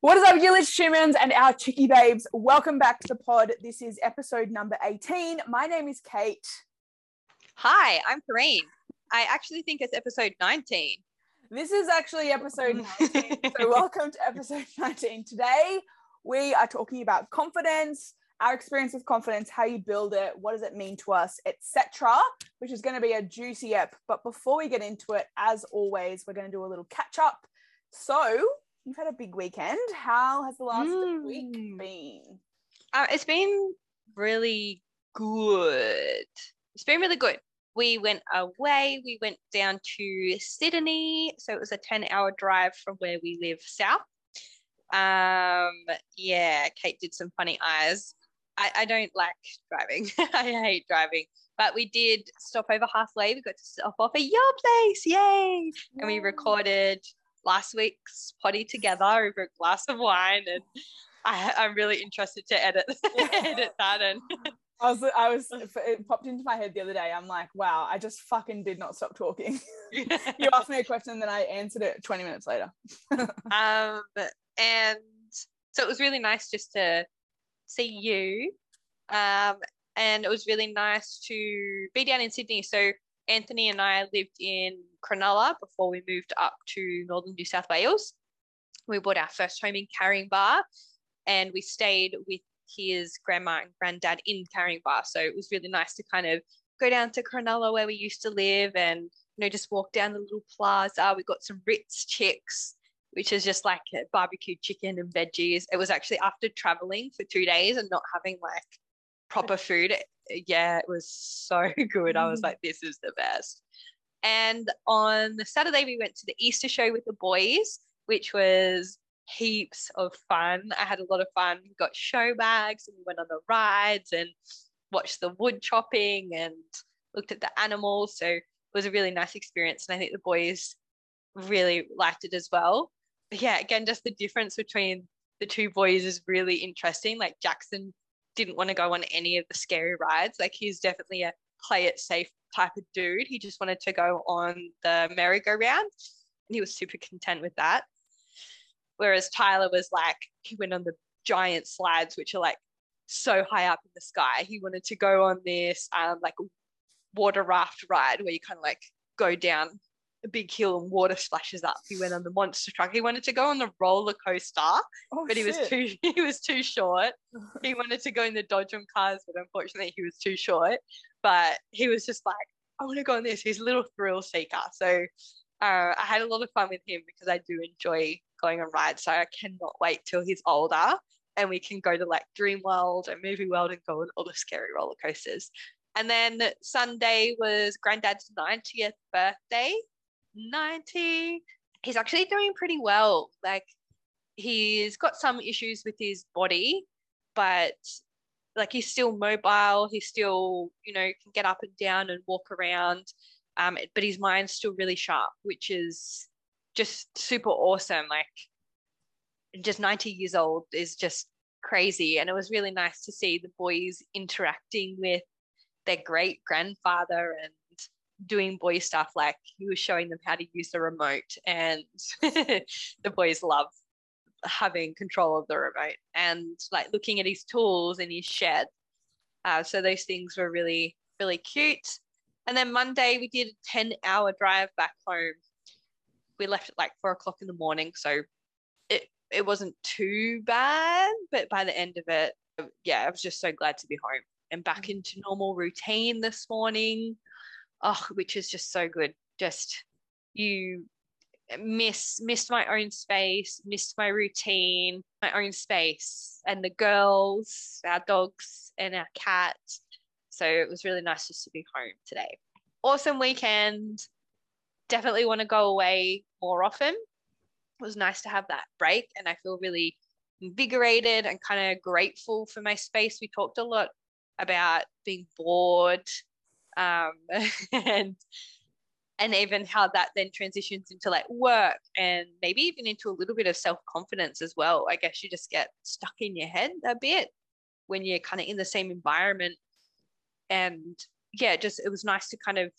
What is up, you little humans and our chicky babes? Welcome back to the pod. This is episode number 18. My name is Kate. Hi, I'm Careen. I actually think it's episode 19. This is actually episode 19. so, welcome to episode 19. Today, we are talking about confidence, our experience with confidence, how you build it, what does it mean to us, etc., which is going to be a juicy ep. But before we get into it, as always, we're going to do a little catch up. So, you've had a big weekend. How has the last mm. week been? Uh, it's been really good. It's been really good. We went away. We went down to Sydney. So it was a 10 hour drive from where we live south. Um, yeah, Kate did some funny eyes. I, I don't like driving. I hate driving. But we did stop over halfway. We got to stop off at your place. Yay. And we recorded last week's poddy together over a glass of wine, and I, am really interested to edit edit that. And I was, I was, it popped into my head the other day. I'm like, wow, I just fucking did not stop talking. you asked me a question, and then I answered it 20 minutes later. um, and so it was really nice just to see you. Um, and it was really nice to be down in Sydney. So Anthony and I lived in Cronulla before we moved up to northern New South Wales. We bought our first home in Caringbah and we stayed with his grandma and granddad in Caringbah. So it was really nice to kind of go down to Cronulla where we used to live and you know just walk down the little plaza. We got some Ritz chicks, which is just like barbecued chicken and veggies. It was actually after traveling for two days and not having like proper food. Yeah, it was so good. I was mm. like, this is the best. And on the Saturday, we went to the Easter show with the boys, which was heaps of fun. I had a lot of fun. We got show bags and we went on the rides and watched the wood chopping and looked at the animals. So it was a really nice experience. And I think the boys really liked it as well. But yeah, again, just the difference between the two boys is really interesting. Like Jackson didn't want to go on any of the scary rides. Like he's definitely a play it safe type of dude. He just wanted to go on the merry-go-round and he was super content with that. Whereas Tyler was like, he went on the giant slides, which are like so high up in the sky. He wanted to go on this um, like water raft ride where you kind of like go down a big hill and water splashes up. He went on the monster truck. He wanted to go on the roller coaster, oh, but he shit. was too he was too short. he wanted to go in the Dodgem cars, but unfortunately he was too short. But he was just like, I want to go on this. He's a little thrill seeker. So uh, I had a lot of fun with him because I do enjoy going on rides. So I cannot wait till he's older and we can go to like Dreamworld and Movie World and go on all the scary roller coasters. And then Sunday was Granddad's 90th birthday. 90. He's actually doing pretty well. Like he's got some issues with his body, but like he's still mobile. He still, you know, can get up and down and walk around. Um, but his mind's still really sharp, which is just super awesome. Like just 90 years old is just crazy. And it was really nice to see the boys interacting with their great grandfather and doing boy stuff like he was showing them how to use the remote and the boys love having control of the remote and like looking at his tools in his shed. Uh, so those things were really really cute. And then monday we did a 10 hour drive back home. We left at like four o'clock in the morning so it it wasn't too bad but by the end of it yeah i was just so glad to be home and back mm. into normal routine this morning oh, which is just so good. Just you miss missed my own space, missed my routine, my own space, and the girls, our dogs, and our cat. So it was really nice just to be home today. Awesome weekend. Definitely want to go away more often. It was nice to have that break, and I feel really invigorated and kind of grateful for my space. We talked a lot about being bored um, and and even how that then transitions into like work and maybe even into a little bit of self-confidence as well i guess you just get stuck in your head a bit when you're kind of in the same environment and yeah just it was nice to kind of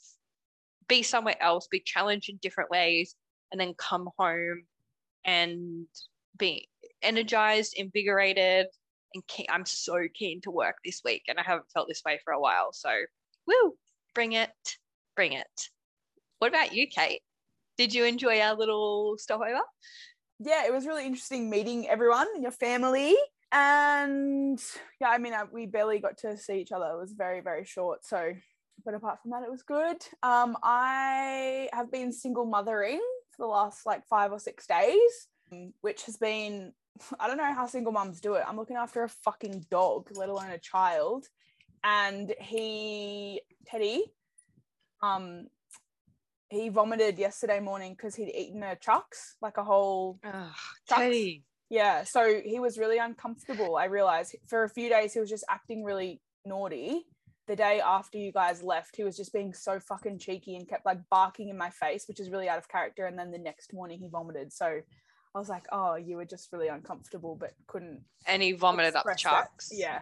be somewhere else be challenged in different ways and then come home and be energized, invigorated, and keen. I'm so keen to work this week, and I haven't felt this way for a while. So, woo, bring it, bring it. What about you, Kate? Did you enjoy our little stopover? Yeah, it was really interesting meeting everyone your family. And yeah, I mean, I, we barely got to see each other. It was very, very short. So, but apart from that, it was good. Um, I have been single mothering for the last like five or six days, which has been, I don't know how single moms do it. I'm looking after a fucking dog, let alone a child. And he, Teddy, um, he vomited yesterday morning because he'd eaten a chucks, like a whole Oh, Chucks. Teddy. yeah, so he was really uncomfortable. I realized for a few days he was just acting really naughty. The day after you guys left, he was just being so fucking cheeky and kept like barking in my face, which is really out of character. And then the next morning he vomited. So I was like, oh, you were just really uncomfortable, but couldn't And he vomited up the express that. Yeah.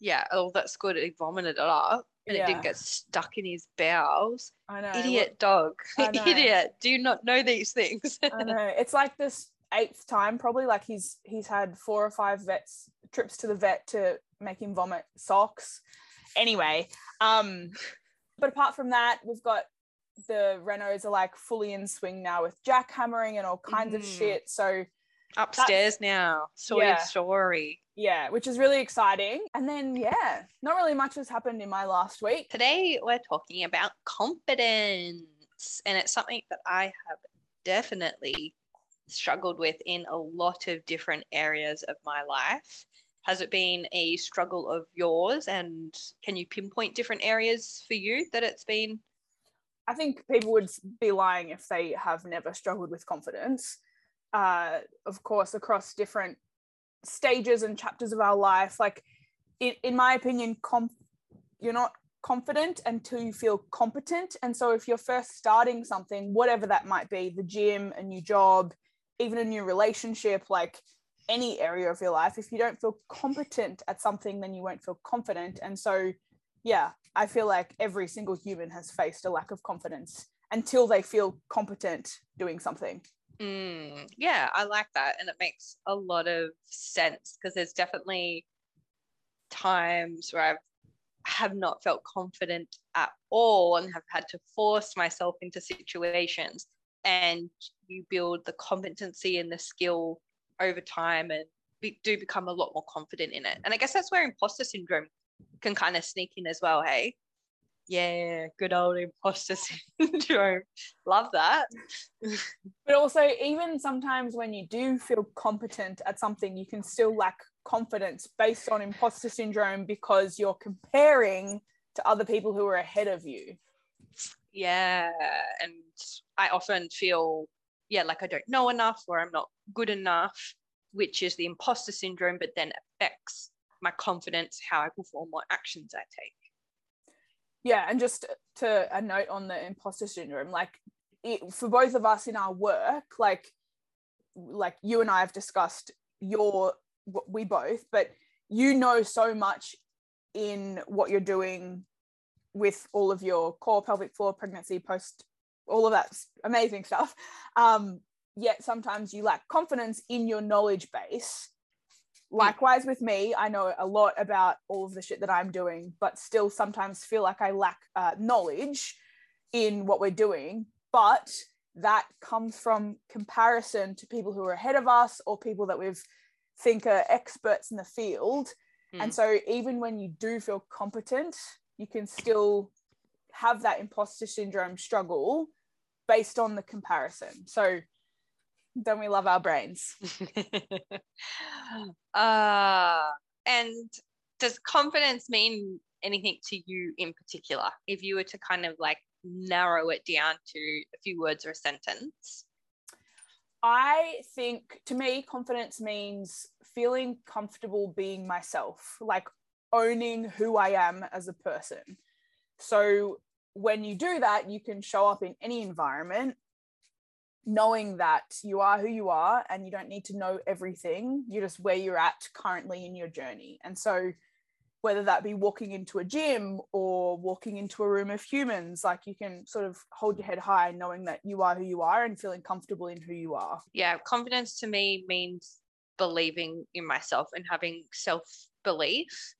Yeah. Oh, that's good. He vomited it up and it didn't get stuck in his bowels. I know. Idiot dog. Know. Idiot. Do you not know these things? I know. It's like this eighth time probably. Like he's he's had four or five vets trips to the vet to make him vomit socks. Anyway, um, but apart from that, we've got the Renos are like fully in swing now with jackhammering and all kinds of Mhm. shit. So Upstairs now. Saw Yeah. story. yeah, which is really exciting. And then yeah, not really much has happened in my last week. Today we're talking about confidence, and it's something that I have definitely struggled with in a lot of different areas of my life. Has it been a struggle of yours, and can you pinpoint different areas for you that it's been? I think people would be lying if they have never struggled with confidence. Uh, of course, across different stages and chapters of our life, like in, in my opinion, com- you're not confident until you feel competent. And so, if you're first starting something, whatever that might be, the gym, a new job, even a new relationship, like any area of your life, if you don't feel competent at something, then you won't feel confident. And so, yeah, I feel like every single human has faced a lack of confidence until they feel competent doing something. Mm, yeah, I like that. And it makes a lot of sense because there's definitely times where I've have not felt confident at all and have had to force myself into situations. And you build the competency and the skill over time and be, do become a lot more confident in it. And I guess that's where imposter syndrome can kind of sneak in as well. Hey, yeah, good old imposter syndrome. Love that. But also, even sometimes when you do feel competent at something, you can still lack confidence based on imposter syndrome because you're comparing to other people who are ahead of you. Yeah. And I often feel, yeah, like I don't know enough or I'm not good enough, which is the imposter syndrome, but then affects my confidence, how I perform, what actions I take. Yeah, and just to a note on the imposter syndrome, like it, for both of us in our work, like like you and I have discussed your we both, but you know so much in what you're doing with all of your core pelvic floor pregnancy post all of that amazing stuff um yet sometimes you lack confidence in your knowledge base likewise with me i know a lot about all of the shit that i'm doing but still sometimes feel like i lack uh, knowledge in what we're doing but that comes from comparison to people who are ahead of us or people that we've think are experts in the field. And Mm. so even when you do feel competent you can still have that imposter syndrome struggle based on the comparison. So don't we love our brains uh, and does confidence mean anything to you in particular? If you were to kind of like narrow it down to a few words or a sentence. I think to me, confidence means feeling comfortable being myself, like owning who I am as a person. So when you do that, you can show up in any environment knowing that you are who you are and you don't need to know everything. You're just where you're at currently in your journey. And so whether that be walking into a gym or walking into a room of humans, like you can sort of hold your head high knowing that you are who you are and feeling comfortable in who you are. Yeah, confidence to me means believing in myself and having self belief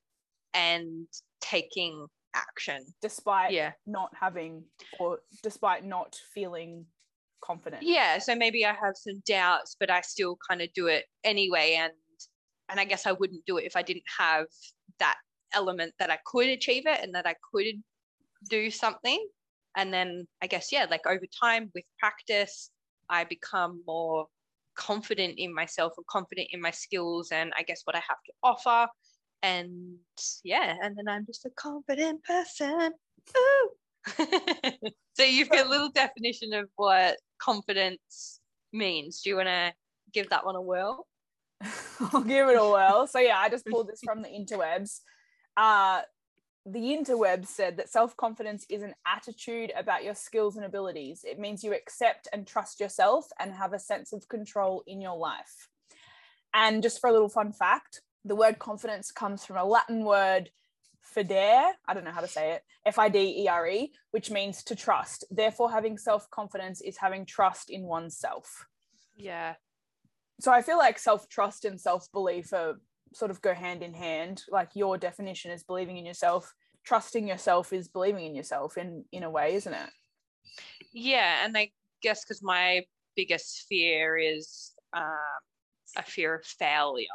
and taking action. despite Yeah. not having or despite not feeling confident. Yeah. So maybe I have some doubts, but I still kind of do it anyway. And and I guess I wouldn't do it if I didn't have that element that I could achieve it and that I could do something. And then I guess, yeah, like over time with practice, I become more confident in myself and confident in my skills and I guess what I have to offer. And yeah, and then I'm just a confident person. Ooh. so you've got a little definition of what confidence means. Do you want to give that one a whirl? I'll give it a whirl. So yeah, I just pulled this from the interwebs. Uh, the interwebs said that self-confidence is an attitude about your skills and abilities. It means you accept and trust yourself and have a sense of control in your life. And just for a little fun fact, the word confidence comes from a Latin word fidere, I don't know how to say it, F I D E R E, which means to trust. Therefore, having self confidence is having trust in oneself. Yeah. So I feel like self trust and self belief are sort of go hand in hand. Like your definition is believing in yourself. Trusting yourself is believing in yourself in in a way, isn't it? Yeah. And I guess because my biggest fear is um, a fear of failure.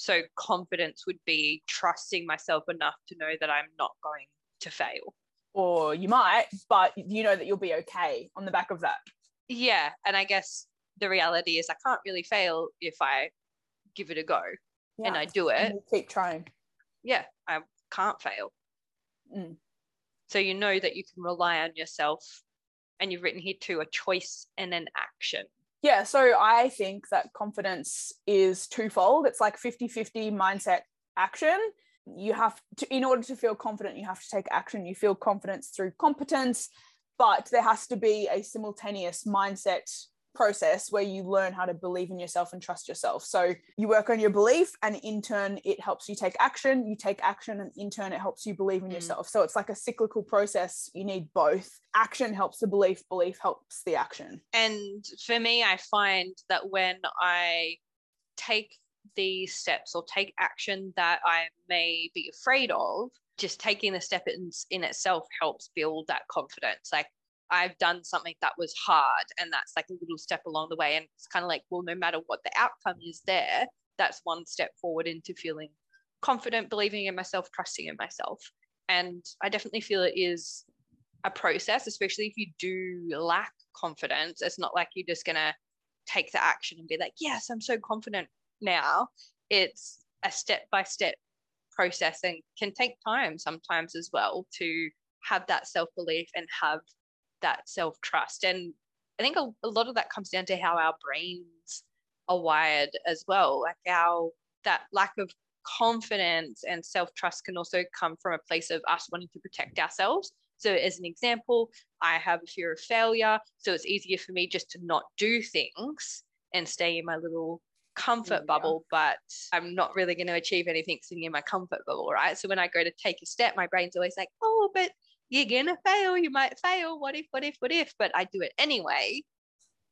So confidence would be trusting myself enough to know that I'm not going to fail. Or you might, but you know that you'll be okay on the back of that. Yeah. And I guess the reality is I can't really fail if I give it a go and I do it. And keep trying. Yeah, I can't fail. Mm. So you know that you can rely on yourself. And you've written here too a choice and an action. Yeah, so I think that confidence is twofold. It's like 50-50 mindset action. You have to in order to feel confident, you have to take action. You feel confidence through competence, but there has to be a simultaneous mindset process where you learn how to believe in yourself and trust yourself. So you work on your belief, and in turn, it helps you take action. You take action, and in turn, it helps you believe in Mm. yourself. So it's like a cyclical process. You need both. Action helps the belief, belief helps the action. And for me, I find that when I take these steps or take action that I may be afraid of, just taking the step in, in itself helps build that confidence. Like I've done something that was hard, and that's like a little step along the way. And it's kind of like, well, no matter what the outcome is there, that's one step forward into feeling confident, believing in myself, trusting in myself. And I definitely feel it is a process, especially if you do lack confidence. It's not like you're just going to take the action and be like, yes, I'm so confident now. It's a step by step process and can take time sometimes as well to have that self belief and have that self trust. And I think a, a lot of that comes down to how our brains are wired as well. Like our that lack of confidence and self trust can also come from a place of us wanting to protect ourselves. So, as an example, I have a fear of failure. So, it's easier for me just to not do things and stay in my little comfort Yeah. bubble, but I'm not really going to achieve anything sitting in my comfort bubble, right? So, when I go to take a step, my brain's always like, oh, but you're to fail. You might fail. What if, what if, what if? But I do it anyway.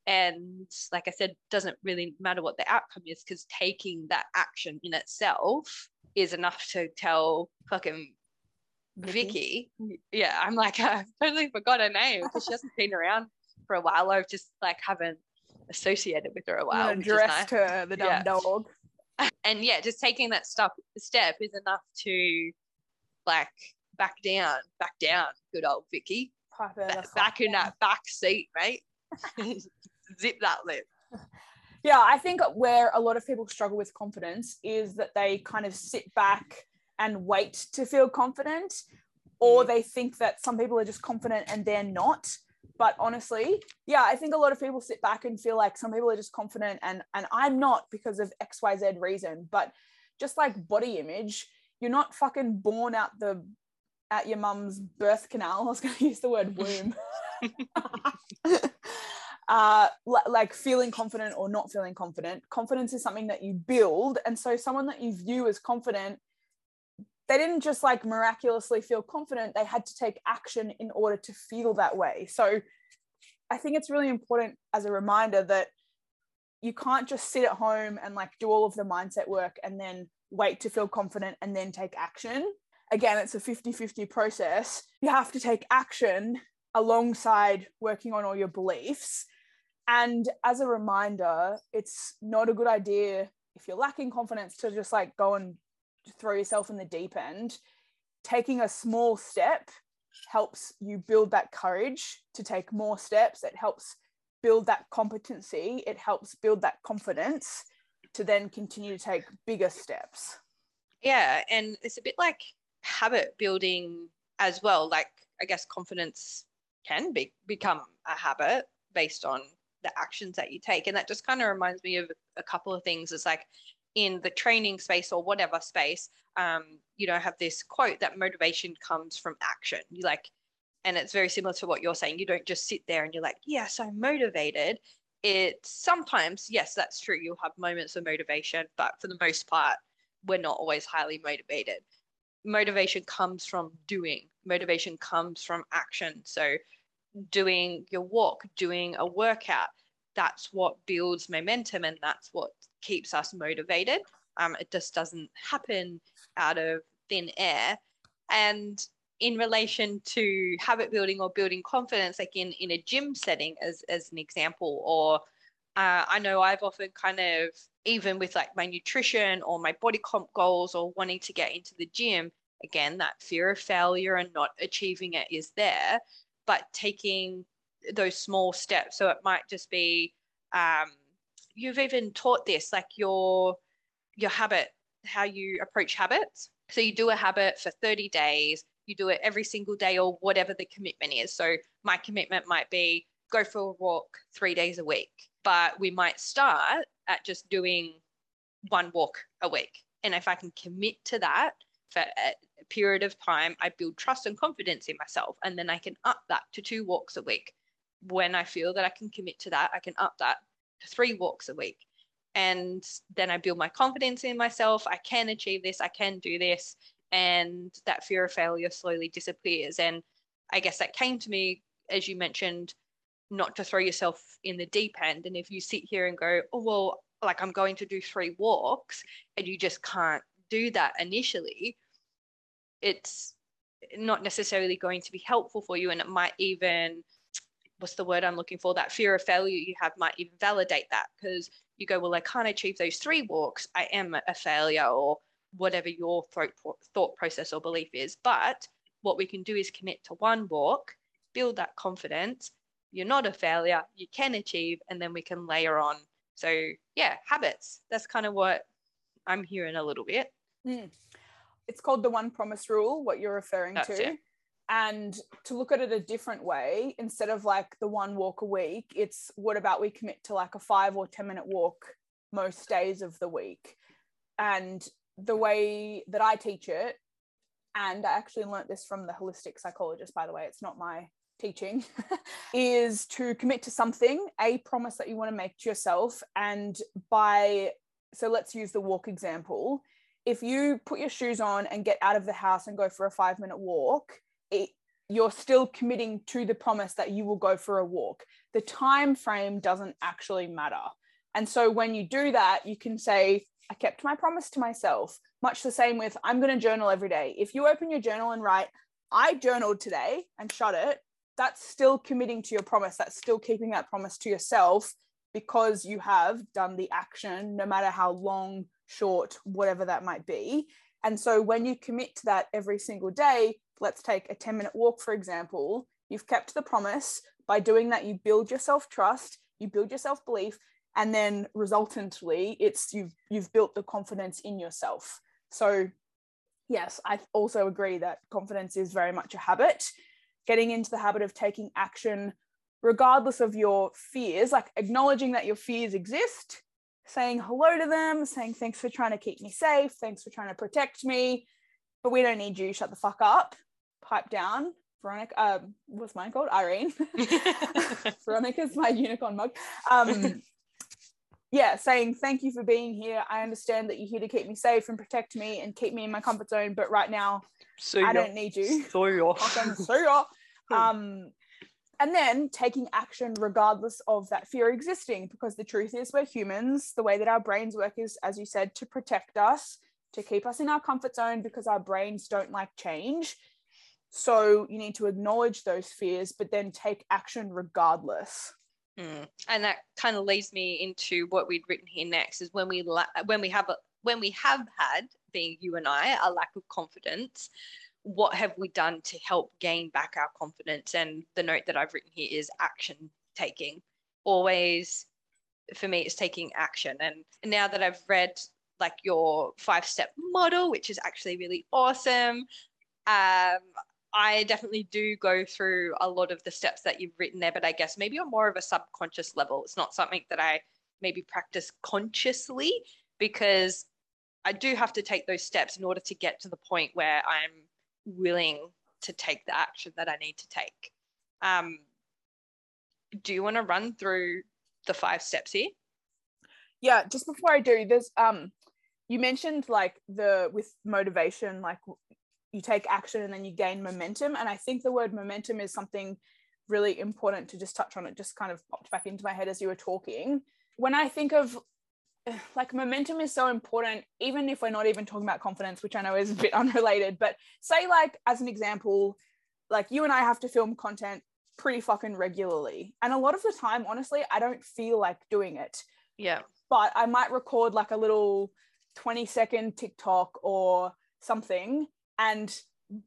And like I said, doesn't really matter what the outcome is because taking that action in itself is enough to tell fucking Vicky. Yeah, I'm like, I totally forgot her name because she hasn't been around for a while. I've just like haven't associated with her a while. know, which is dressed her, the dumb Yeah. dog. And yeah, just taking that stuff step is enough to like back down, back down, good old Vicky. Pipe her the Ba- fuck back in that back seat, mate. Zip that lip. Yeah, I think where a lot of people struggle with confidence is that they kind of sit back and wait to feel confident, or mm. they think that some people are just confident and they're not. But honestly, yeah, I think a lot of people sit back and feel like some people are just confident and and I'm not because of XYZ reason. But just like body image, you're not fucking born out the at your mum's birth canal. I was going to use the word womb. uh, li- like feeling confident or not feeling confident. Confidence is something that you build. And so, someone that you view as confident, they didn't just like miraculously feel confident, they had to take action in order to feel that way. So, I think it's really important as a reminder that you can't just sit at home and like do all of the mindset work and then wait to feel confident and then take action. Again, it's a 50 50 process. You have to take action alongside working on all your beliefs. And as a reminder, it's not a good idea if you're lacking confidence to just like go and throw yourself in the deep end. Taking a small step helps you build that courage to take more steps. It helps build that competency. It helps build that confidence to then continue to take bigger steps. Yeah. And it's a bit like habit building as well. Like, I guess confidence can be, become a habit based on the actions that you take. And that just kind of reminds me of a couple of things. It's like in the training space or whatever space, um, you know, have this quote that motivation comes from action. You like, and it's very similar to what you're saying. You don't just sit there and you're like, yes, I'm motivated. It's sometimes, yes, that's true. You'll have moments of motivation, but for the most part, we're not always highly motivated. Motivation comes from doing, motivation comes from action. So, doing your walk, doing a workout, that's what builds momentum and that's what keeps us motivated. Um, it just doesn't happen out of thin air. And in relation to habit building or building confidence, like in, in a gym setting, as, as an example, or uh, I know I've often kind of, even with like my nutrition or my body comp goals or wanting to get into the gym, again, that fear of failure and not achieving it is there but taking those small steps. So it might just be um, you've even taught this, like your your habit, how you approach habits. So you do a habit for 30 days, you do it every single day or whatever the commitment is. So my commitment might be go for a walk three days a week, but we might start at just doing one walk a week. And if I can commit to that for a period of time, I build trust and confidence in myself. And then I can up that to two walks a week. When I feel that I can commit to that, I can up that to three walks a week. And then I build my confidence in myself. I can achieve this, I can do this. And that fear of failure slowly disappears. And I guess that came to me, as you mentioned, not to throw yourself in the deep end. And if you sit here and go, oh, well, like I'm going to do three walks, and you just can't do that initially, it's not necessarily going to be helpful for you. And it might even, what's the word I'm looking for? That fear of failure you have might even validate that because you go, well, I can't achieve those three walks. I am a failure or whatever your thought, process or belief is. But what we can do is commit to one walk, build that confidence. You're not a failure, you can achieve, and then we can layer on. So, yeah, habits. That's kind of what I'm hearing a little bit. Mm. It's called the one promise rule, what you're referring That's to. It. And to look at it a different way, instead of like the one walk a week, it's what about we commit to like a five or 10 minute walk most days of the week? And the way that I teach it, and I actually learnt this from the holistic psychologist, by the way, it's not my teaching, is to commit to something, a promise that you want to make to yourself. And by so let's use the walk example. If you put your shoes on and get out of the house and go for a five minute walk, it, you're still committing to the promise that you will go for a walk. The time frame doesn't actually matter. And so when you do that, you can say, I kept my promise to myself. Much the same with I'm going to journal every day. If you open your journal and write, I journaled today and shut it, that's still committing to your promise. That's still keeping that promise to yourself because you have done the action, no matter how long, short, whatever that might be. And so when you commit to that every single day, let's take a 10 minute walk, for example, you've kept the promise. By doing that, you build your self trust, you build your self belief, and then resultantly, it's you've you've built the confidence in yourself. So, yes, I also agree that confidence is very much a habit. Getting into the habit of taking action regardless of your fears, like acknowledging that your fears exist, saying hello to them, saying thanks for trying to keep me safe, thanks for trying to protect me, but we don't need you, shut the fuck up, pipe down. Veronica, um, what's mine called? Irene. Veronica's my unicorn mug. Um, yeah, saying thank you for being here. I understand that you're here to keep me safe and protect me and keep me in my comfort zone, but right now, I don't need you. So See ya. Um, and then taking action regardless of that fear existing because the truth is we're humans. The way that our brains work is as you said to protect us to keep us in our comfort zone because our brains don't like change. So you need to acknowledge those fears but then take action regardless. Mm. And that kind of leads me into what we'd written here next is when we la- when we have a, when we have had being you and I a lack of confidence, what have we done to help gain back our confidence? And the note that I've written here is action taking. Always for me it's taking action. And now that I've read like your five step model, which is actually really awesome. Um, I definitely do go through a lot of the steps that you've written there, but I guess maybe on more of a subconscious level. It's not something that I maybe practice consciously because I do have to take those steps in order to get to the point where I'm willing to take the action that I need to take. Um, do you want to run through the five steps here? Yeah, just before I do, there's um you mentioned like the with motivation, like you take action and then you gain momentum. And I think the word momentum is something really important to just touch on. It just kind of popped back into my head as you were talking. When I think of like momentum is so important, even if we're not even talking about confidence, which I know is a bit unrelated, but say, like, as an example, like you and I have to film content pretty fucking regularly. And a lot of the time, honestly, I don't feel like doing it. Yeah. But I might record like a little 20 second TikTok or something and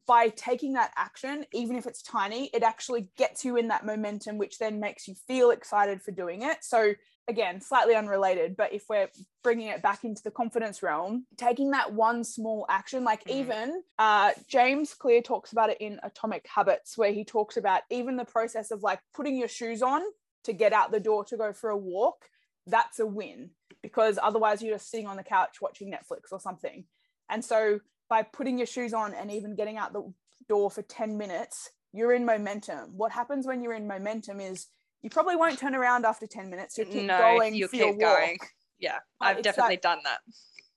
by taking that action, even if it's tiny, it actually gets you in that momentum, which then makes you feel excited for doing it. So, again, slightly unrelated, but if we're bringing it back into the confidence realm, taking that one small action, like mm. even uh, James Clear talks about it in Atomic Habits, where he talks about even the process of like putting your shoes on to get out the door to go for a walk. That's a win because otherwise you're just sitting on the couch watching Netflix or something. And so by putting your shoes on and even getting out the door for 10 minutes, you're in momentum. What happens when you're in momentum is you probably won't turn around after 10 minutes. You'll keep no, going. You'll keep going. Yeah, I've definitely done that.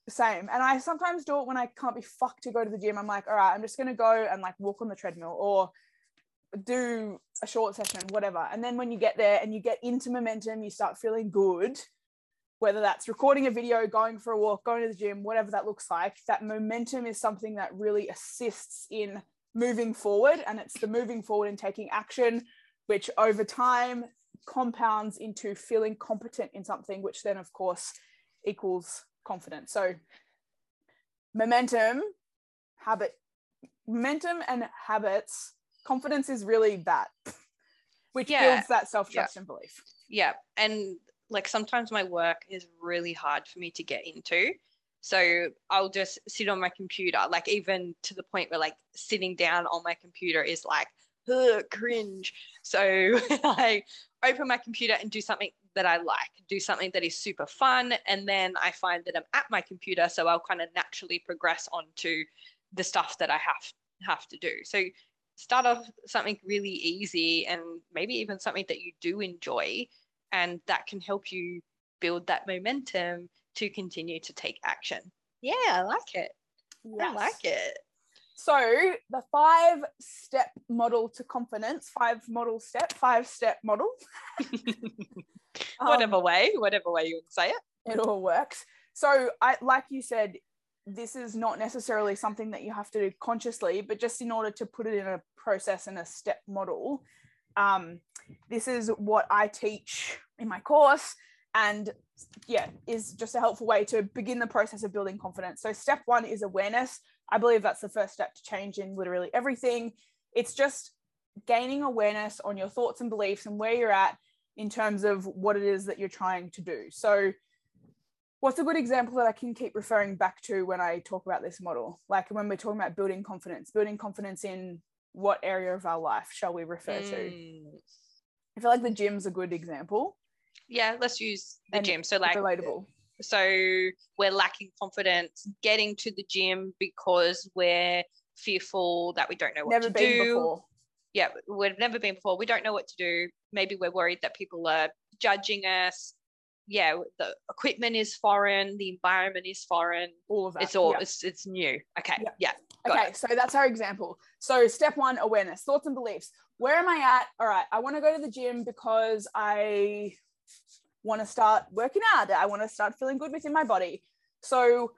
Same. And I sometimes do it when I can't be fucked to go to the gym. I'm like, all right, I'm just going to go and like walk on the treadmill or do a short session, whatever. And then when you get there and you get into momentum, you start feeling good whether that's recording a video, going for a walk, going to the gym, whatever that looks like, that momentum is something that really assists in moving forward. And it's the moving forward and taking action, which over time compounds into feeling competent in something, which then, of course, equals confidence. So, momentum, habit, momentum and habits, confidence is really that, which yeah. builds that self trust yeah. and belief. Yeah. And like sometimes my work is really hard for me to get into. So I'll just sit on my computer, like even to the point where like sitting down on my computer is like cringe. So I open my computer and do something that I like, do something that is super fun, and then I find that I'm at my computer, so I'll kind of naturally progress onto the stuff that I have have to do. So start off something really easy and maybe even something that you do enjoy and that can help you build that momentum to continue to take action. Yeah, I like it. Yes. I like it. So the five step model to confidence, five model step, five step model. whatever um, way, whatever way you would say it. It all works. So I like you said, this is not necessarily something that you have to do consciously, but just in order to put it in a process and a step model, um, this is what I teach in my course and yeah is just a helpful way to begin the process of building confidence so step one is awareness i believe that's the first step to change in literally everything it's just gaining awareness on your thoughts and beliefs and where you're at in terms of what it is that you're trying to do so what's a good example that i can keep referring back to when i talk about this model like when we're talking about building confidence building confidence in what area of our life shall we refer mm. to i feel like the gym's a good example yeah, let's use the and gym. So like relatable. So we're lacking confidence getting to the gym because we're fearful that we don't know what never to do. Before. Yeah, we've never been before. We don't know what to do. Maybe we're worried that people are judging us. Yeah, the equipment is foreign, the environment is foreign. All of that. It's all yeah. it's it's new. Okay. Yeah. yeah. Okay, it. so that's our example. So step one, awareness, thoughts and beliefs. Where am I at? All right, I want to go to the gym because I want to start working out. I want to start feeling good within my body. So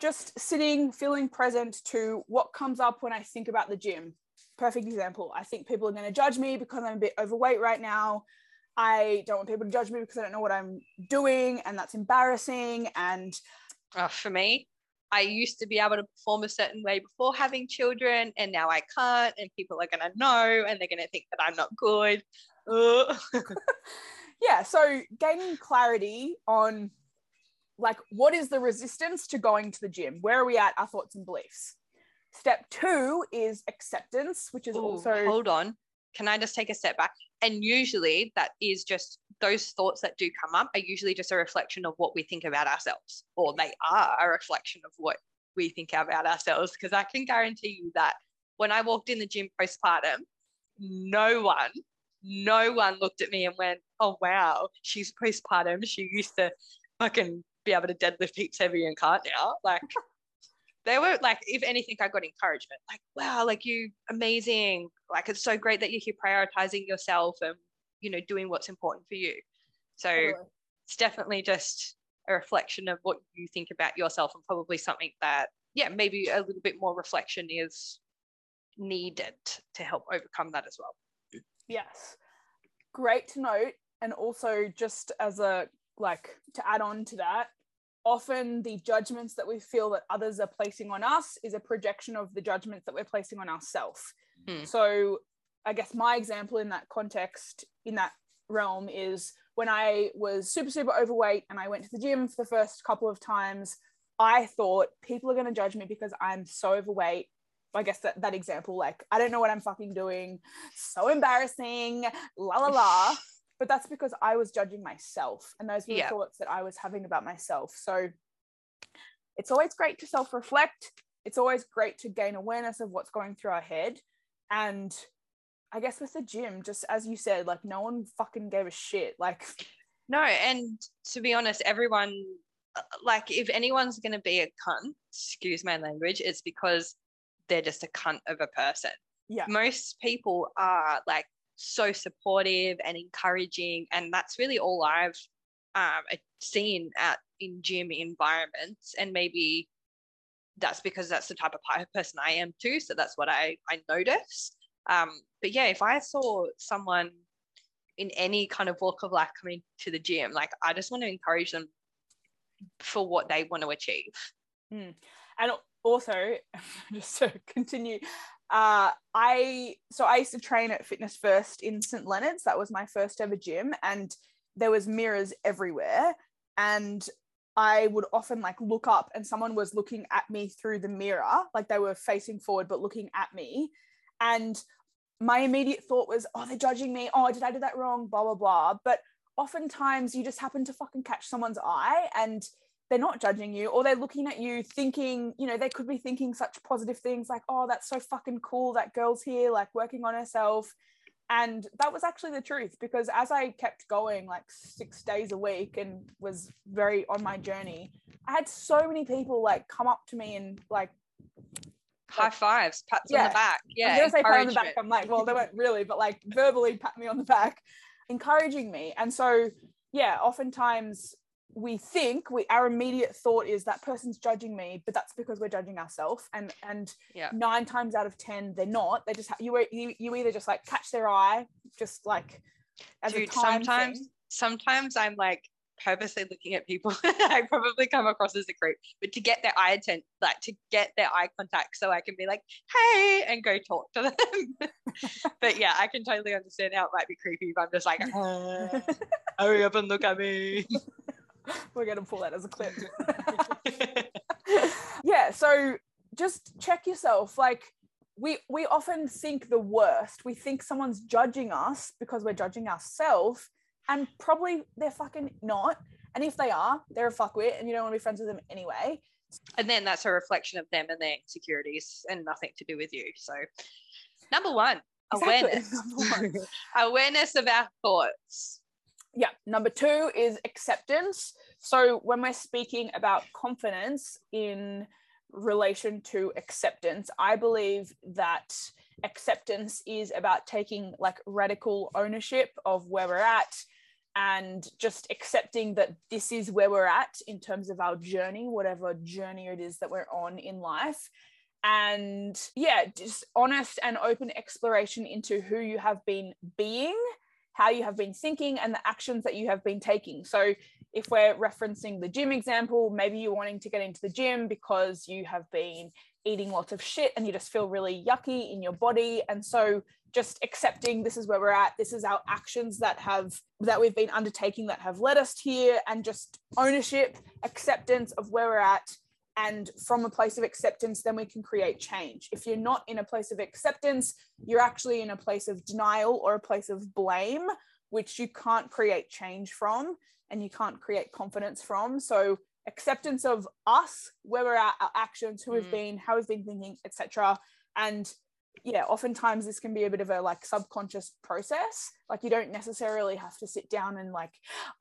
just sitting, feeling present to what comes up when I think about the gym. Perfect example. I think people are going to judge me because I'm a bit overweight right now. I don't want people to judge me because I don't know what I'm doing, and that's embarrassing. And Uh, for me, I used to be able to perform a certain way before having children, and now I can't, and people are going to know, and they're going to think that I'm not good. Yeah so gaining clarity on like what is the resistance to going to the gym where are we at our thoughts and beliefs step two is acceptance which is Ooh, also hold on. Can I just take a step back? And usually that is just those thoughts that do come up are usually just a reflection of what we think about ourselves, or they are a reflection of what we think about ourselves. Because I can guarantee you that when I walked in the gym postpartum, no one, no one looked at me and went, Oh wow, she's postpartum. She used to fucking be able to deadlift heaps heavy and can't now. Like they were like, if anything, I got encouragement. Like, wow, like you amazing. Like it's so great that you're here prioritizing yourself and you know doing what's important for you. So Totally. it's definitely just a reflection of what you think about yourself and probably something that yeah maybe a little bit more reflection is needed to help overcome that as well. yes great to note and also just as a like to add on to that often the judgments that we feel that others are placing on us is a projection of the judgments that we're placing on ourselves Hmm. so i guess my example in that context in that realm is when i was super super overweight and i went to the gym for the first couple of times i thought people are going to judge me because i'm so overweight I guess that, that example, like, I don't know what I'm fucking doing. So embarrassing, la la la. But that's because I was judging myself. And those were Yeah. the thoughts that I was having about myself. So it's always great to self reflect. It's always great to gain awareness of what's going through our head. And I guess with the gym, just as you said, like, no one fucking gave a shit. Like, No, and to be honest, everyone uh, like if anyone's going to be a cunt, excuse my language, it's because they're just a cunt of a person. Yeah. Most people are like so supportive and encouraging, and that's really all I've um, seen at in gym environments, and maybe that's because that's the type of person I am too. So that's what I I notice. Um, but yeah, if I saw someone in any kind of walk of life coming to the gym, like I just want to encourage them for what they want to achieve. and also just to continue uh i so i used to train at fitness first in st leonard's. That was my first ever gym and there was mirrors everywhere. And i would often like look up and someone was looking at me through the mirror like they were facing forward but looking at me. And my immediate thought was oh they're judging me. Oh did i do that wrong? Blah blah blah. But oftentimes you just happen to fucking catch someone's eye and they're not judging you or they're looking at you thinking you know they could be thinking such positive things like oh that's so fucking cool that girl's here like working on herself and that was actually the truth because as i kept going like six days a week and was very on my journey i had so many people like come up to me and like High fives, pats on the back. I Yeah. was gonna say pat on the back. I'm like, well, they weren't really, but like verbally pat me on the back, encouraging me. And so, yeah, oftentimes we think we our immediate thought is that person's judging me, but that's because we're judging ourselves. And and Yeah. nine times out of ten, they're not. They just ha- you you you either just like catch their eye, just like as Dude, a time sometimes thing. sometimes I'm like purposely looking at people. I probably come across as a creep, but to get their eye attention, like to get their eye contact, so I can be like, "Hey," and go talk to them. but yeah, I can totally understand how it might be creepy if I'm just like, "Ah, "Hurry up and look at me." we're gonna pull that as a clip. yeah so just check yourself like we we often think the worst we think someone's judging us because we're judging ourselves and probably they're fucking not and if they are they're a fuckwit and you don't want to be friends with them anyway and then that's a reflection of them and their insecurities and nothing to do with you. So, number one, Exactly, awareness. number one. awareness of our thoughts. Yeah number two is acceptance so when we're speaking about confidence in relation to acceptance, I believe that acceptance is about taking like radical ownership of where we're at and just accepting that this is where we're at in terms of our journey, whatever journey it is that we're on in life. And yeah, just honest and open exploration into who you have been being, how you have been thinking, and the actions that you have been taking. So, if we're referencing the gym example, maybe you're wanting to get into the gym because you have been eating lots of shit and you just feel really yucky in your body. And so, just accepting this is where we're at this is our actions that have that we've been undertaking that have led us here and just ownership acceptance of where we're at and from a place of acceptance then we can create change if you're not in a place of acceptance you're actually in a place of denial or a place of blame which you can't create change from and you can't create confidence from so acceptance of us where we're at our actions who we've mm. been how we've been thinking etc and yeah, oftentimes this can be a bit of a like subconscious process. Like you don't necessarily have to sit down and like,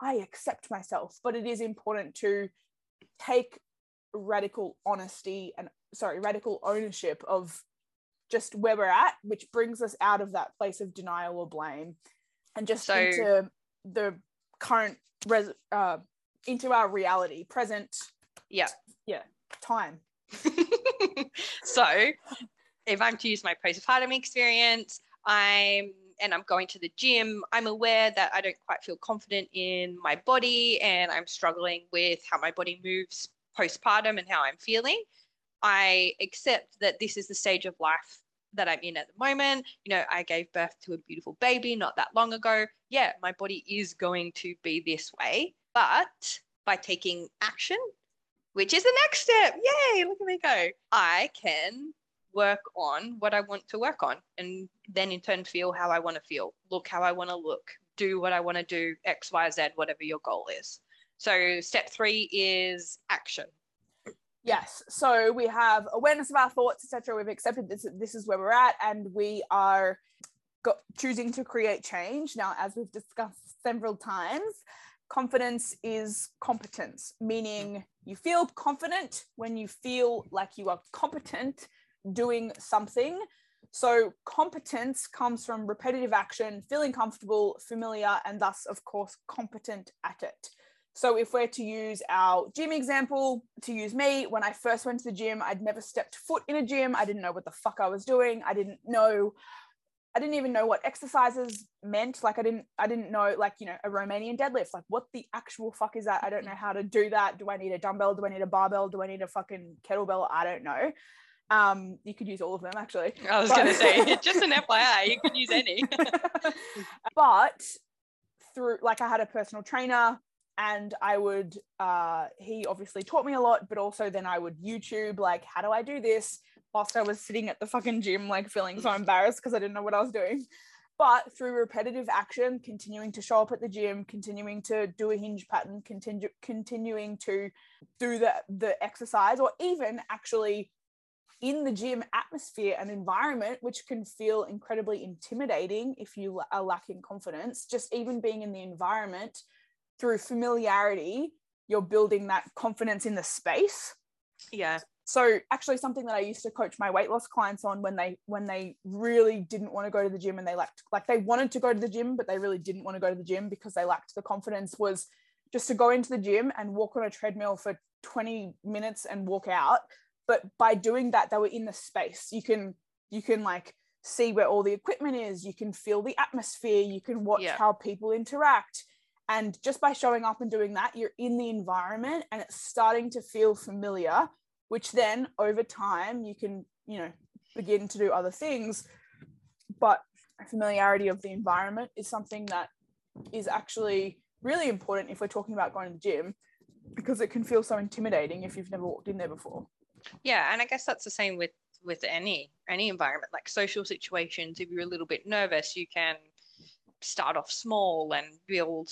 I accept myself, but it is important to take radical honesty and sorry, radical ownership of just where we're at, which brings us out of that place of denial or blame and just so, into the current res- uh, into our reality, present. Yeah. Yeah. Time. so if I'm to use my postpartum experience, I'm and I'm going to the gym, I'm aware that I don't quite feel confident in my body and I'm struggling with how my body moves postpartum and how I'm feeling. I accept that this is the stage of life that I'm in at the moment. You know, I gave birth to a beautiful baby not that long ago. Yeah, my body is going to be this way, but by taking action, which is the next step, yay, look at me go, I can work on what I want to work on and then in turn feel how I want to feel, look how I want to look, do what I want to do, X, Y, Z, whatever your goal is. So step three is action. Yes. So we have awareness of our thoughts, etc. We've accepted this. This is where we're at, and we are got, choosing to create change. Now, as we've discussed several times, confidence is competence, meaning you feel confident when you feel like you are competent doing something. So, competence comes from repetitive action, feeling comfortable, familiar, and thus, of course, competent at it. So, if we're to use our gym example, to use me, when I first went to the gym, I'd never stepped foot in a gym. I didn't know what the fuck I was doing. I didn't know I didn't even know what exercises meant. Like I didn't I didn't know like, you know, a Romanian deadlift. Like what the actual fuck is that? I don't know how to do that. Do I need a dumbbell? Do I need a barbell? Do I need a fucking kettlebell? I don't know. Um, you could use all of them actually. I was but... going to say, just an FYI, you could use any. but through, like, I had a personal trainer, and I would, uh, he obviously taught me a lot, but also then I would YouTube, like, how do I do this? Whilst I was sitting at the fucking gym, like, feeling so embarrassed because I didn't know what I was doing. But through repetitive action, continuing to show up at the gym, continuing to do a hinge pattern, continue, continuing to do the, the exercise, or even actually in the gym atmosphere and environment, which can feel incredibly intimidating if you are lacking confidence, just even being in the environment through familiarity, you're building that confidence in the space. Yeah. So actually something that I used to coach my weight loss clients on when they when they really didn't want to go to the gym and they lacked like they wanted to go to the gym but they really didn't want to go to the gym because they lacked the confidence was just to go into the gym and walk on a treadmill for 20 minutes and walk out but by doing that they were in the space you can you can like see where all the equipment is you can feel the atmosphere you can watch yeah. how people interact and just by showing up and doing that you're in the environment and it's starting to feel familiar which then over time you can you know begin to do other things. But familiarity of the environment is something that is actually really important if we're talking about going to the gym because it can feel so intimidating if you've never walked in there before. Yeah and i guess that's the same with with any any environment like social situations. If you're a little bit nervous you can start off small and build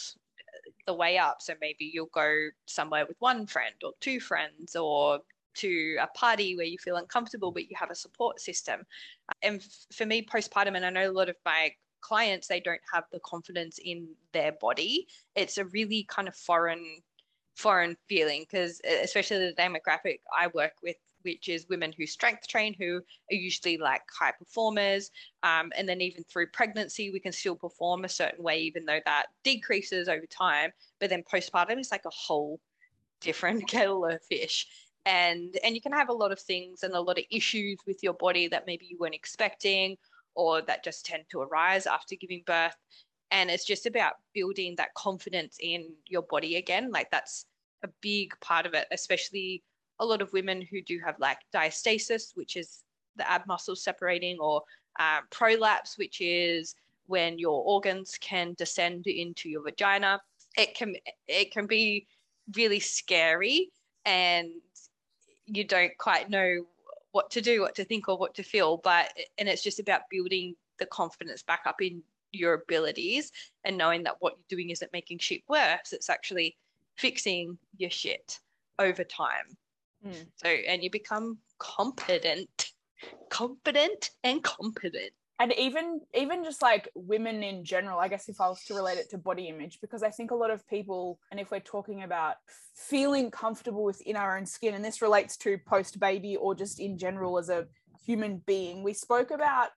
the way up. So maybe you'll go somewhere with one friend or two friends or to a party where you feel uncomfortable but you have a support system. And for me postpartum and i know a lot of my clients they don't have the confidence in their body. It's a really kind of foreign foreign feeling because especially the demographic I work with which is women who strength train, who are usually like high performers. Um, and then even through pregnancy, we can still perform a certain way, even though that decreases over time. But then postpartum is like a whole different kettle of fish. And, and you can have a lot of things and a lot of issues with your body that maybe you weren't expecting or that just tend to arise after giving birth and it's just about building that confidence in your body again like that's a big part of it especially a lot of women who do have like diastasis which is the ab muscles separating or um, prolapse which is when your organs can descend into your vagina. It can it can be really scary and you don't quite know what to do what to think or what to feel but and it's just about building the confidence back up in your abilities and knowing that what you're doing isn't making shit worse. It's actually fixing your shit over time mm. so and you become competent competent and competent and even even just like women in general i guess if i was to relate it to body image because i think a lot of people and if we're talking about feeling comfortable within our own skin and this relates to post baby or just in general as a human being we spoke about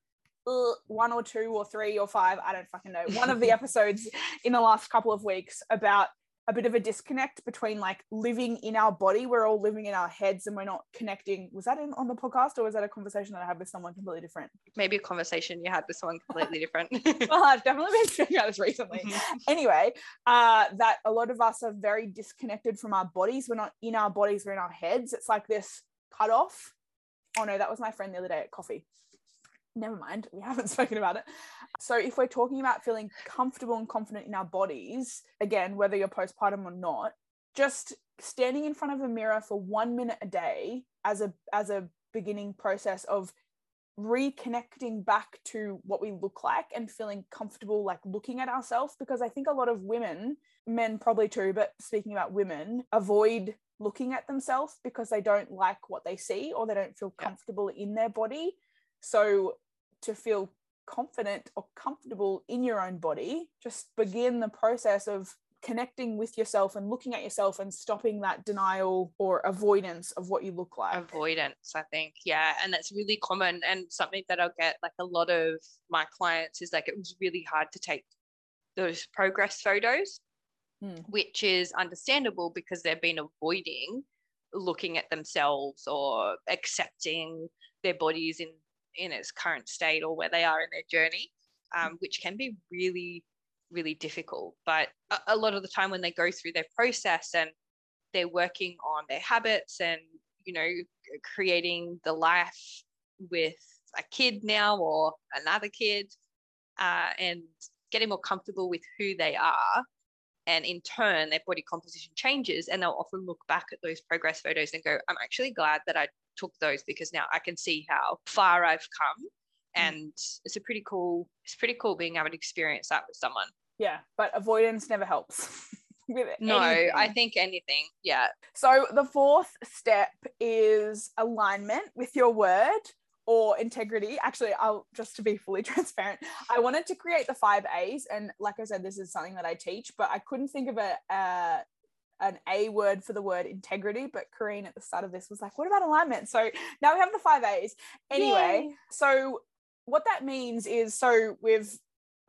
uh, one or two or three or five, I don't fucking know, one of the episodes in the last couple of weeks about a bit of a disconnect between like living in our body. We're all living in our heads and we're not connecting. Was that in, on the podcast or was that a conversation that I had with someone completely different? Maybe a conversation you had with someone completely different. well, I've definitely been speaking about this recently. Mm-hmm. Anyway, uh, that a lot of us are very disconnected from our bodies. We're not in our bodies, we're in our heads. It's like this cut off. Oh no, that was my friend the other day at coffee never mind, we haven't spoken about it. So, if we're talking about feeling comfortable and confident in our bodies, again, whether you're postpartum or not, just standing in front of a mirror for one minute a day as a as a beginning process of reconnecting back to what we look like and feeling comfortable like looking at ourselves because i think a lot of women men probably too but speaking about women avoid looking at themselves because they don't like what they see or they don't feel comfortable yeah. in their body so to feel confident or comfortable in your own body, just begin the process of connecting with yourself and looking at yourself and stopping that denial or avoidance of what you look like. Avoidance, I think. Yeah. And that's really common and something that I'll get like a lot of my clients is like it was really hard to take those progress photos, mm. which is understandable because they've been avoiding looking at themselves or accepting their bodies in in its current state or where they are in their journey, um, which can be really, really difficult. But a, a lot of the time when they go through their process and they're working on their habits and, you know, creating the life with a kid now or another kid uh, and getting more comfortable with who they are and in turn their body composition changes and they'll often look back at those progress photos and go i'm actually glad that i took those because now I can see how far I've come. Mm. And it's a pretty cool, it's pretty cool being able to experience that with someone. Yeah, but avoidance never helps. with no, anything. I think anything. Yeah. So the fourth step is alignment with your word or integrity. Actually, I'll just to be fully transparent, I wanted to create the five A's, and like I said, this is something that I teach, but I couldn't think of a, a an A word for the word integrity, but Careen at the start of this was like, what about alignment? So now we have the five A's. Anyway, Yay. so what that means is so we've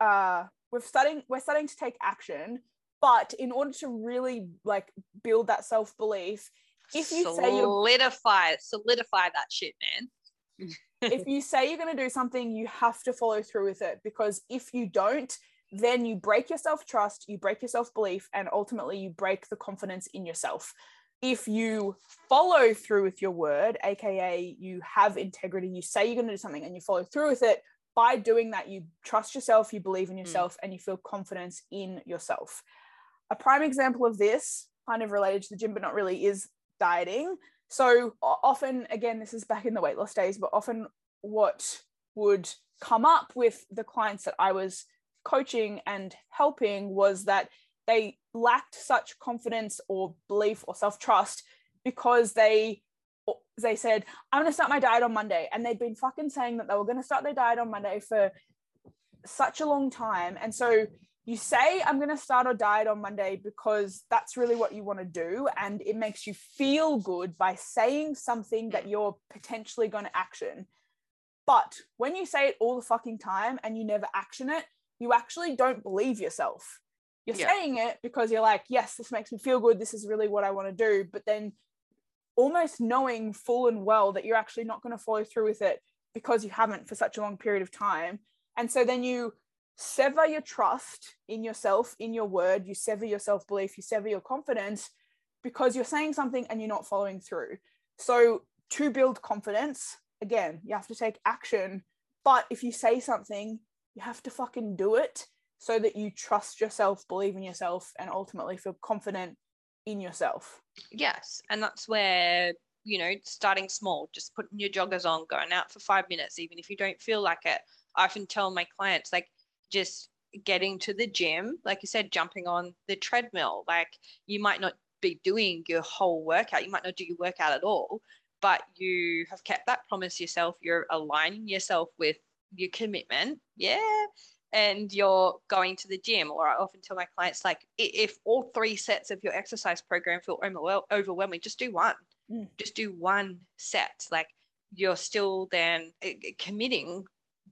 uh we're starting we're starting to take action, but in order to really like build that self-belief, if you solidify, say solidify solidify that shit, man. if you say you're going to do something, you have to follow through with it because if you don't, then you break your self trust, you break your self belief, and ultimately you break the confidence in yourself. If you follow through with your word, aka you have integrity, you say you're going to do something and you follow through with it, by doing that, you trust yourself, you believe in hmm. yourself, mm. and you feel confidence in yourself. A prime example of this, kind of related to the gym, but not really, is dieting. So often, again, this is back in the weight loss days, but often what would come up with the clients that I was coaching and helping was that they lacked such confidence or belief or self-trust because they they said i'm going to start my diet on monday. And they'd been fucking saying that they were going to start their diet on monday for such a long time. And so you say i'm going to start a diet on monday because that's really what you want to do. And it makes you feel good by saying something that you're potentially going to action. But when you say it all the fucking time and you never action it you actually don't believe yourself you're Yeah. saying it because you're like yes this makes me feel good this is really what i want to do but then almost knowing full and well that you're actually not going to follow through with it because you haven't for such a long period of time and so then you sever your trust in yourself, in your word, you sever your self belief, you sever your confidence because you're saying something and you're not following through. So, to build confidence, again, you have to take action. But if you say something, you have to fucking do it so that you trust yourself, believe in yourself, and ultimately feel confident in yourself. Yes. And that's where, you know, starting small, just putting your joggers on, going out for five minutes, even if you don't feel like it. I often tell my clients, like, just getting to the gym, like you said, jumping on the treadmill. Like, you might not be doing your whole workout, you might not do your workout at all, but you have kept that promise yourself. You're aligning yourself with your commitment. Yeah. And you're going to the gym, or I often tell my clients, like, if all three sets of your exercise program feel overwhelming, just do one. Mm. Just do one set. Like, you're still then uh, committing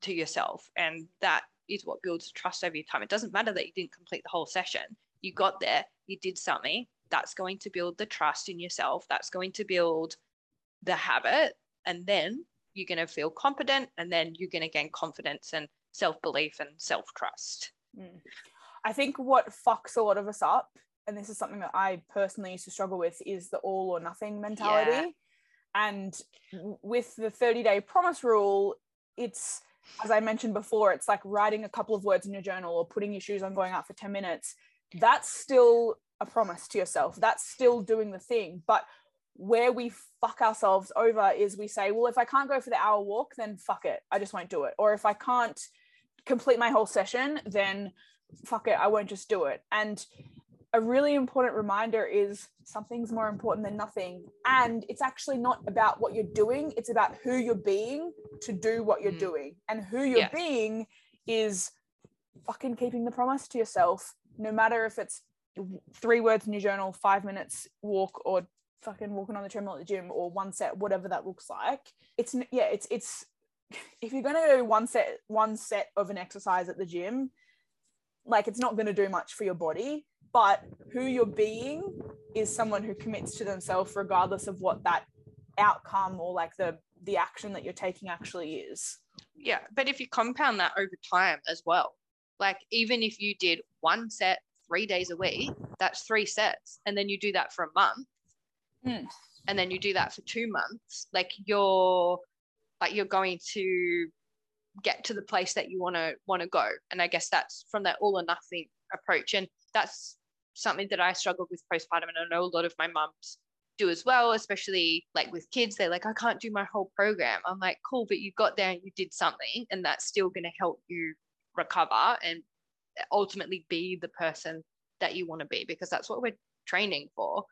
to yourself, and that is what builds trust over your time. It doesn't matter that you didn't complete the whole session. You got there, you did something. That's going to build the trust in yourself. That's going to build the habit, and then you're going to feel competent, and then you're going to gain confidence and self belief and self trust. Mm. I think what fucks a lot of us up, and this is something that I personally used to struggle with, is the all or nothing mentality. And with the 30 day promise rule, it's, as I mentioned before, it's like writing a couple of words in your journal or putting your shoes on going out for 10 minutes. That's still a promise to yourself. That's still doing the thing. But where we fuck ourselves over is we say, well, if I can't go for the hour walk, then fuck it. I just won't do it. Or if I can't complete my whole session, then fuck it, I won't just do it. And a really important reminder is something's more important than nothing. And it's actually not about what you're doing, it's about who you're being to do what you're Mm. doing. And who you're Yes. being is fucking keeping the promise to yourself, no matter if it's three words in your journal, five minutes walk, or fucking walking on the treadmill at the gym, or one set, whatever that looks like. It's yeah, it's it's if you're gonna do one set one set of an exercise at the gym, like it's not gonna do much for your body. But who you're being is someone who commits to themselves regardless of what that outcome or like the the action that you're taking actually is. Yeah, but if you compound that over time as well, like even if you did one set three days a week, that's three sets, and then you do that for a month, Mm. and then you do that for two months, like you're like you're going to get to the place that you want to want to go, and I guess that's from that all or nothing approach, and that's something that I struggled with postpartum, and I know a lot of my mums do as well, especially like with kids. They're like, I can't do my whole program. I'm like, cool, but you got there and you did something, and that's still going to help you recover and ultimately be the person that you want to be because that's what we're training for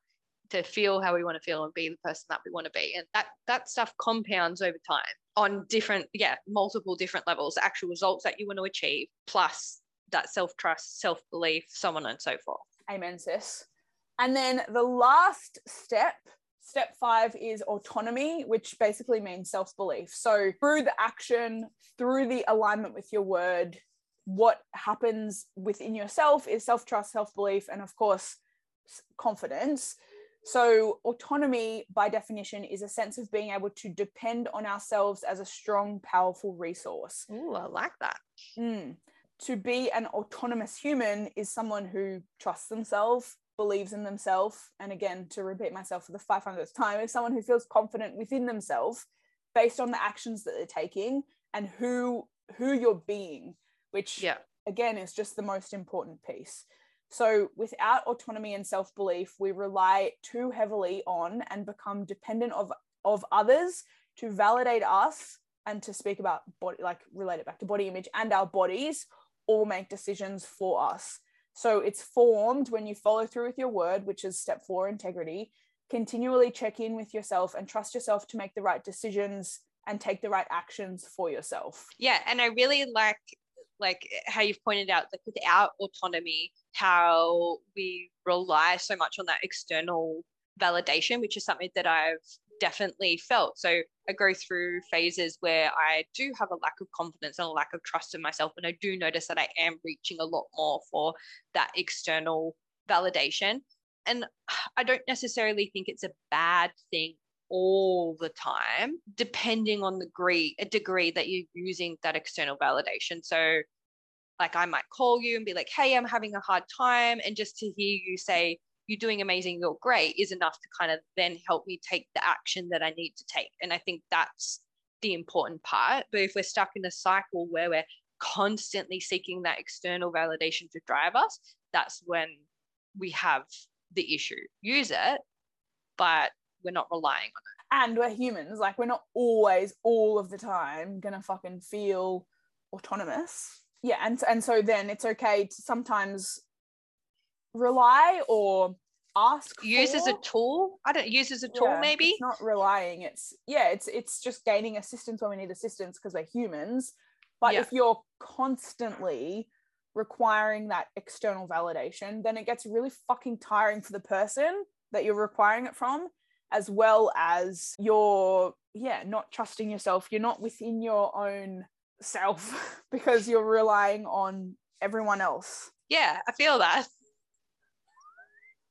to feel how we want to feel and be the person that we want to be and that that stuff compounds over time on different yeah multiple different levels the actual results that you want to achieve plus that self-trust self-belief so on and so forth Amen, sis. And then the last step, step five, is autonomy, which basically means self belief. So, through the action, through the alignment with your word, what happens within yourself is self trust, self belief, and of course, confidence. So, autonomy, by definition, is a sense of being able to depend on ourselves as a strong, powerful resource. Ooh, i like that Mm. To be an autonomous human is someone who trusts themselves, believes in themselves, and again, to repeat myself for the 500th time, is someone who feels confident within themselves based on the actions that they're taking and who who you're being, which yeah again is just the most important piece. So, without autonomy and self belief, we rely too heavily on and become dependent of, of others to validate us and to speak about body, like relate it back to body image and our bodies, all make decisions for us. So, it's formed when you follow through with your word, which is step four integrity. Continually check in with yourself and trust yourself to make the right decisions and take the right actions for yourself. yeah and i really like like how you've pointed out, like without autonomy, how we rely so much on that external validation, which is something that I've definitely felt. So I go through phases where I do have a lack of confidence and a lack of trust in myself. And I do notice that I am reaching a lot more for that external validation. And I don't necessarily think it's a bad thing all the time, depending on the degree, a degree that you're using that external validation. So like I might call you and be like, hey, I'm having a hard time. And just to hear you say, you're doing amazing, you're great, is enough to kind of then help me take the action that I need to take. And I think that's the important part. But if we're stuck in a cycle where we're constantly seeking that external validation to drive us, that's when we have the issue. Use it, but we're not relying on it. And we're humans, like we're not always all of the time gonna fucking feel autonomous. Yeah, and and so then it's okay to sometimes rely or ask use for. as a tool i don't use as a tool Yeah, maybe it's not relying it's yeah it's it's just gaining assistance when we need assistance because we're humans but Yeah. if you're constantly requiring that external validation then it gets really fucking tiring for the person that you're requiring it from as well as you're yeah not trusting yourself. You're not within your own self because you're relying on everyone else. Yeah i feel that.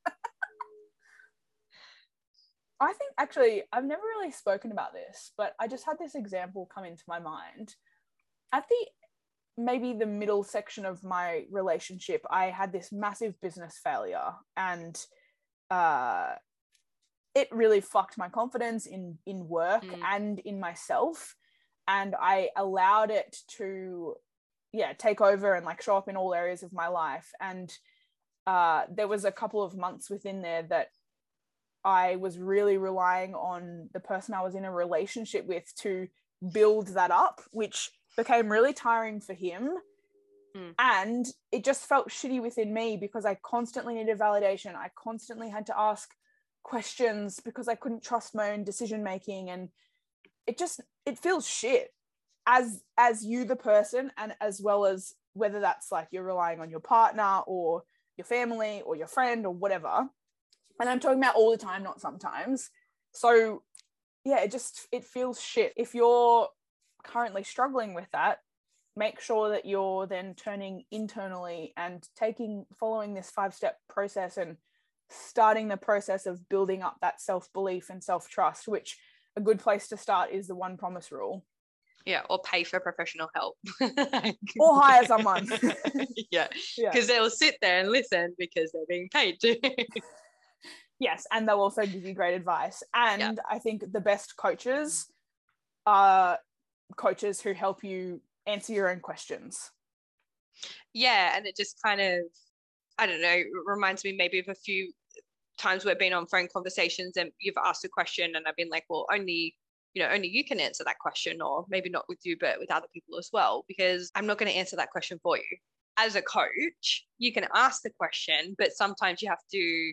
I think actually, I've never really spoken about this, but I just had this example come into my mind. At the maybe the middle section of my relationship, I had this massive business failure, and uh, it really fucked my confidence in in work Mm. and in myself. And I allowed it to, yeah, take over and like show up in all areas of my life. And uh, there was a couple of months within there that I was really relying on the person I was in a relationship with to build that up, which became really tiring for him. Mm. And it just felt shitty within me because I constantly needed validation. I constantly had to ask questions because I couldn't trust my own decision making. And it just it feels shit as as you the person and as well as whether that's like you're relying on your partner or your family or your friend or whatever and i'm talking about all the time not sometimes so yeah it just it feels shit if you're currently struggling with that make sure that you're then turning internally and taking following this five step process and starting the process of building up that self belief and self trust which a good place to start is the one promise rule. Yeah or pay for professional help. Or hire someone. Yeah yeah. because they'll sit there and listen because they're being paid to. Yes and they'll also give you great advice. And i think the best coaches are coaches who help you answer your own questions. Yeah and it just kind of i don't know it reminds me maybe of a few times we've been on phone conversations and you've asked a question and i've been like well only you know only you can answer that question or maybe not with you but with other people as well because i'm not going to answer that question for you. As a coach you can ask the question but sometimes you have to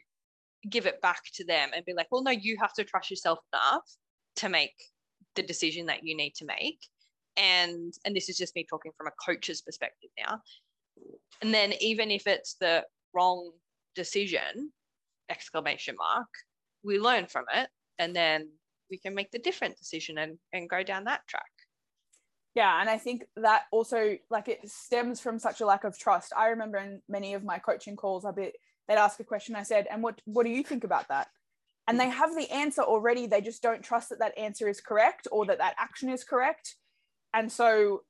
give it back to them and be like well no you have to trust yourself enough to make the decision that you need to make. And and this is just me talking from a coach's perspective now. And then even if it's the wrong decision exclamation mark we learn from it and then we can make the different decision and and go down that track. Yeah and i think that also like it stems from such a lack of trust. I remember in many of my coaching calls i bit they'd ask a question i said and what what do you think about that? And they have the answer already they just don't trust that that answer is correct or that that action is correct. And so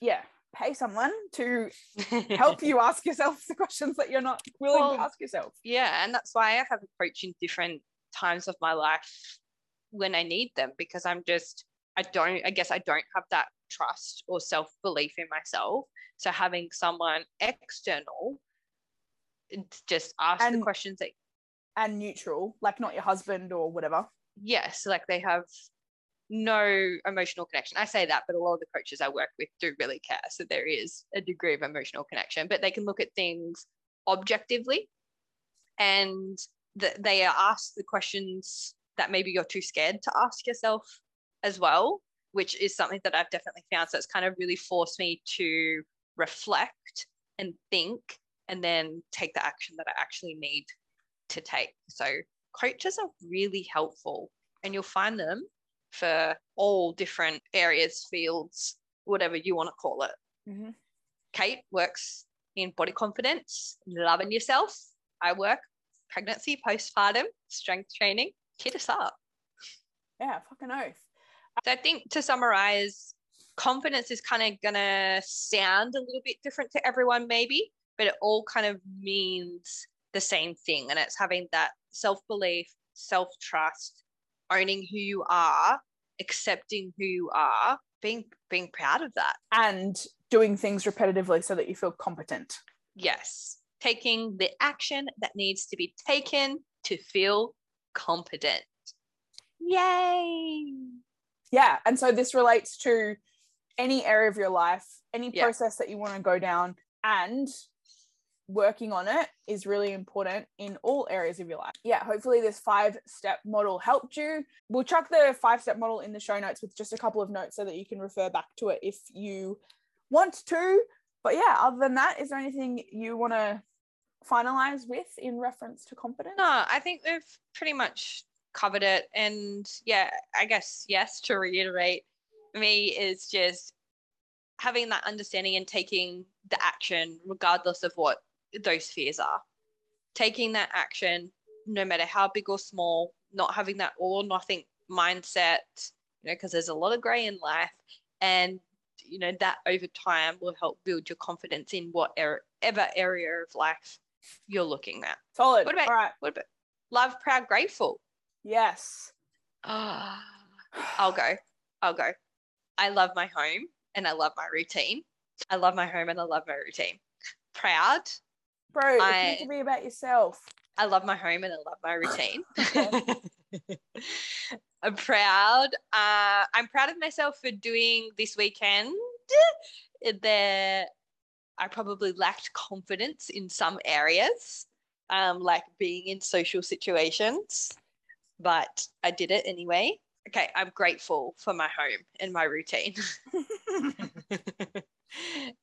yeah pay someone to help you ask yourself the questions that you're not willing Well, to ask yourself. yeah and that's why i have a coach in different times of my life when i need them because i'm just i don't i guess i don't have that trust or self belief in myself. So having someone external just ask the questions that and neutral like not your husband or whatever. Yes like they have no emotional connection. I say that but a lot of the coaches i work with do really care. So there is a degree of emotional connection but they can look at things objectively and that they are asked the questions that maybe you're too scared to ask yourself as well which is something that i've definitely found. So it's kind of really forced me to reflect and think and then take the action that I actually need to take. So coaches are really helpful and you'll find them for all different areas, fields, whatever you want to call it. Mhm. Kate works in body confidence, loving yourself. I work pregnancy, postpartum, strength training. Hit us up. Yeah, fucking oath. So I think to summarize, confidence is kind of going to sound a little bit different to everyone, maybe, but it all kind of means the same thing. And it's having that self belief, self trust, owning who you are, accepting who you are, being being proud of that. And doing things repetitively so that you feel competent. Yes. Taking the action that needs to be taken to feel competent. Yay. Yeah. And so this relates to any area of your life, any Yeah. process that you want to go down, and working on it is really important in all areas of your life. Yeah, hopefully this five step model helped you. We'll chuck the five step model in the show notes with just a couple of notes so that you can refer back to it if you want to. But yeah, other than that, is there anything you want to finalize with in reference to confidence? No, I think we've pretty much covered it. And yeah, I guess, yes, to reiterate, me is just having that understanding and taking the action, regardless of what those fears are. Taking that action, no matter how big or small, not having that all or nothing mindset, you know, because there's a lot of gray in life. And, you know, that over time will help build your confidence in whatever area of life you're looking at. Solid. What about- All right. What about love, proud, grateful? Yes. Ah, I'll go. I'll go. I love my home and I love my routine. I love my home and I love my routine. Proud. Bro, it's I- meant to be about yourself. I love my home and I love my routine. I'm proud. Uh, I'm proud of myself for doing this weekend. There, I probably lacked confidence in some areas, um, like being in social situations, but I did it anyway. Okay, I'm grateful for my home and my routine.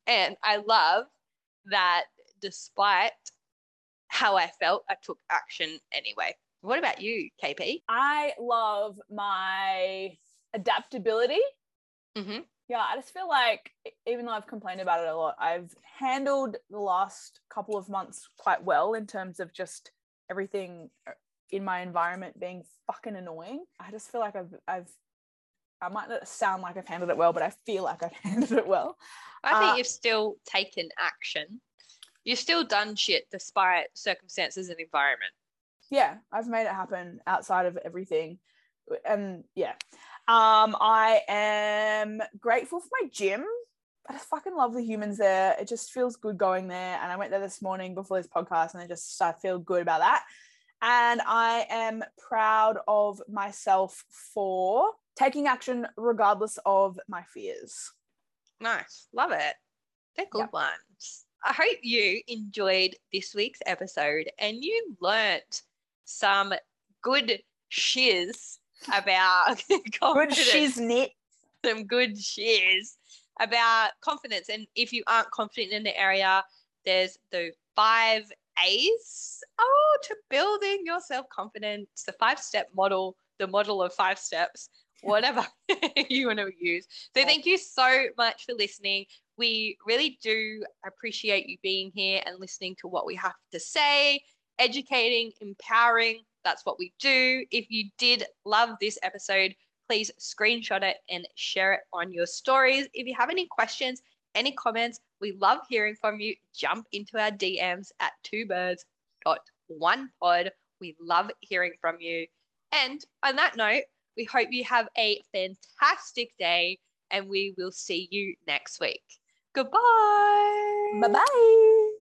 and I love that despite how I felt, I took action anyway. What about you, KP? I love my adaptability. Mhm. Yeah, I just feel like even though I've complained about it a lot, I've handled the last couple of months quite well in terms of just everything uh, in my environment being fucking annoying. I just feel like I've I've I might not sound like I've handled it well, but I feel like I've handled it well. I think Uh, you've still taken action. You've still done shit despite circumstances and environment. yeah i've made it happen outside of everything and yeah um i am grateful for my gym i just fucking love the humans there it just feels good going there and i went there this morning before this podcast and i just i feel good about that and i am proud of myself for taking action regardless of my fears Nice. Love it. They're good ones. I hope you enjoyed this week's episode and you learnt some good shiz about good confidence. shiznit some good shiz about confidence. And if you aren't confident in the area, there's the five A's oh to building your self-confidence, the five-step model, the model of five steps, whatever you want to use. So thank you so much for listening. We really do appreciate you being here and listening to what we have to say, educating, empowering. That's what we do. If you did love this episode, please screenshot it and share it on your stories. If you have any questions, any comments, we love hearing from you. Jump into our DMs at two birds dot one pod. We love hearing from you. And on that note, we hope you have a fantastic day and we will see you next week. Goodbye. bye bye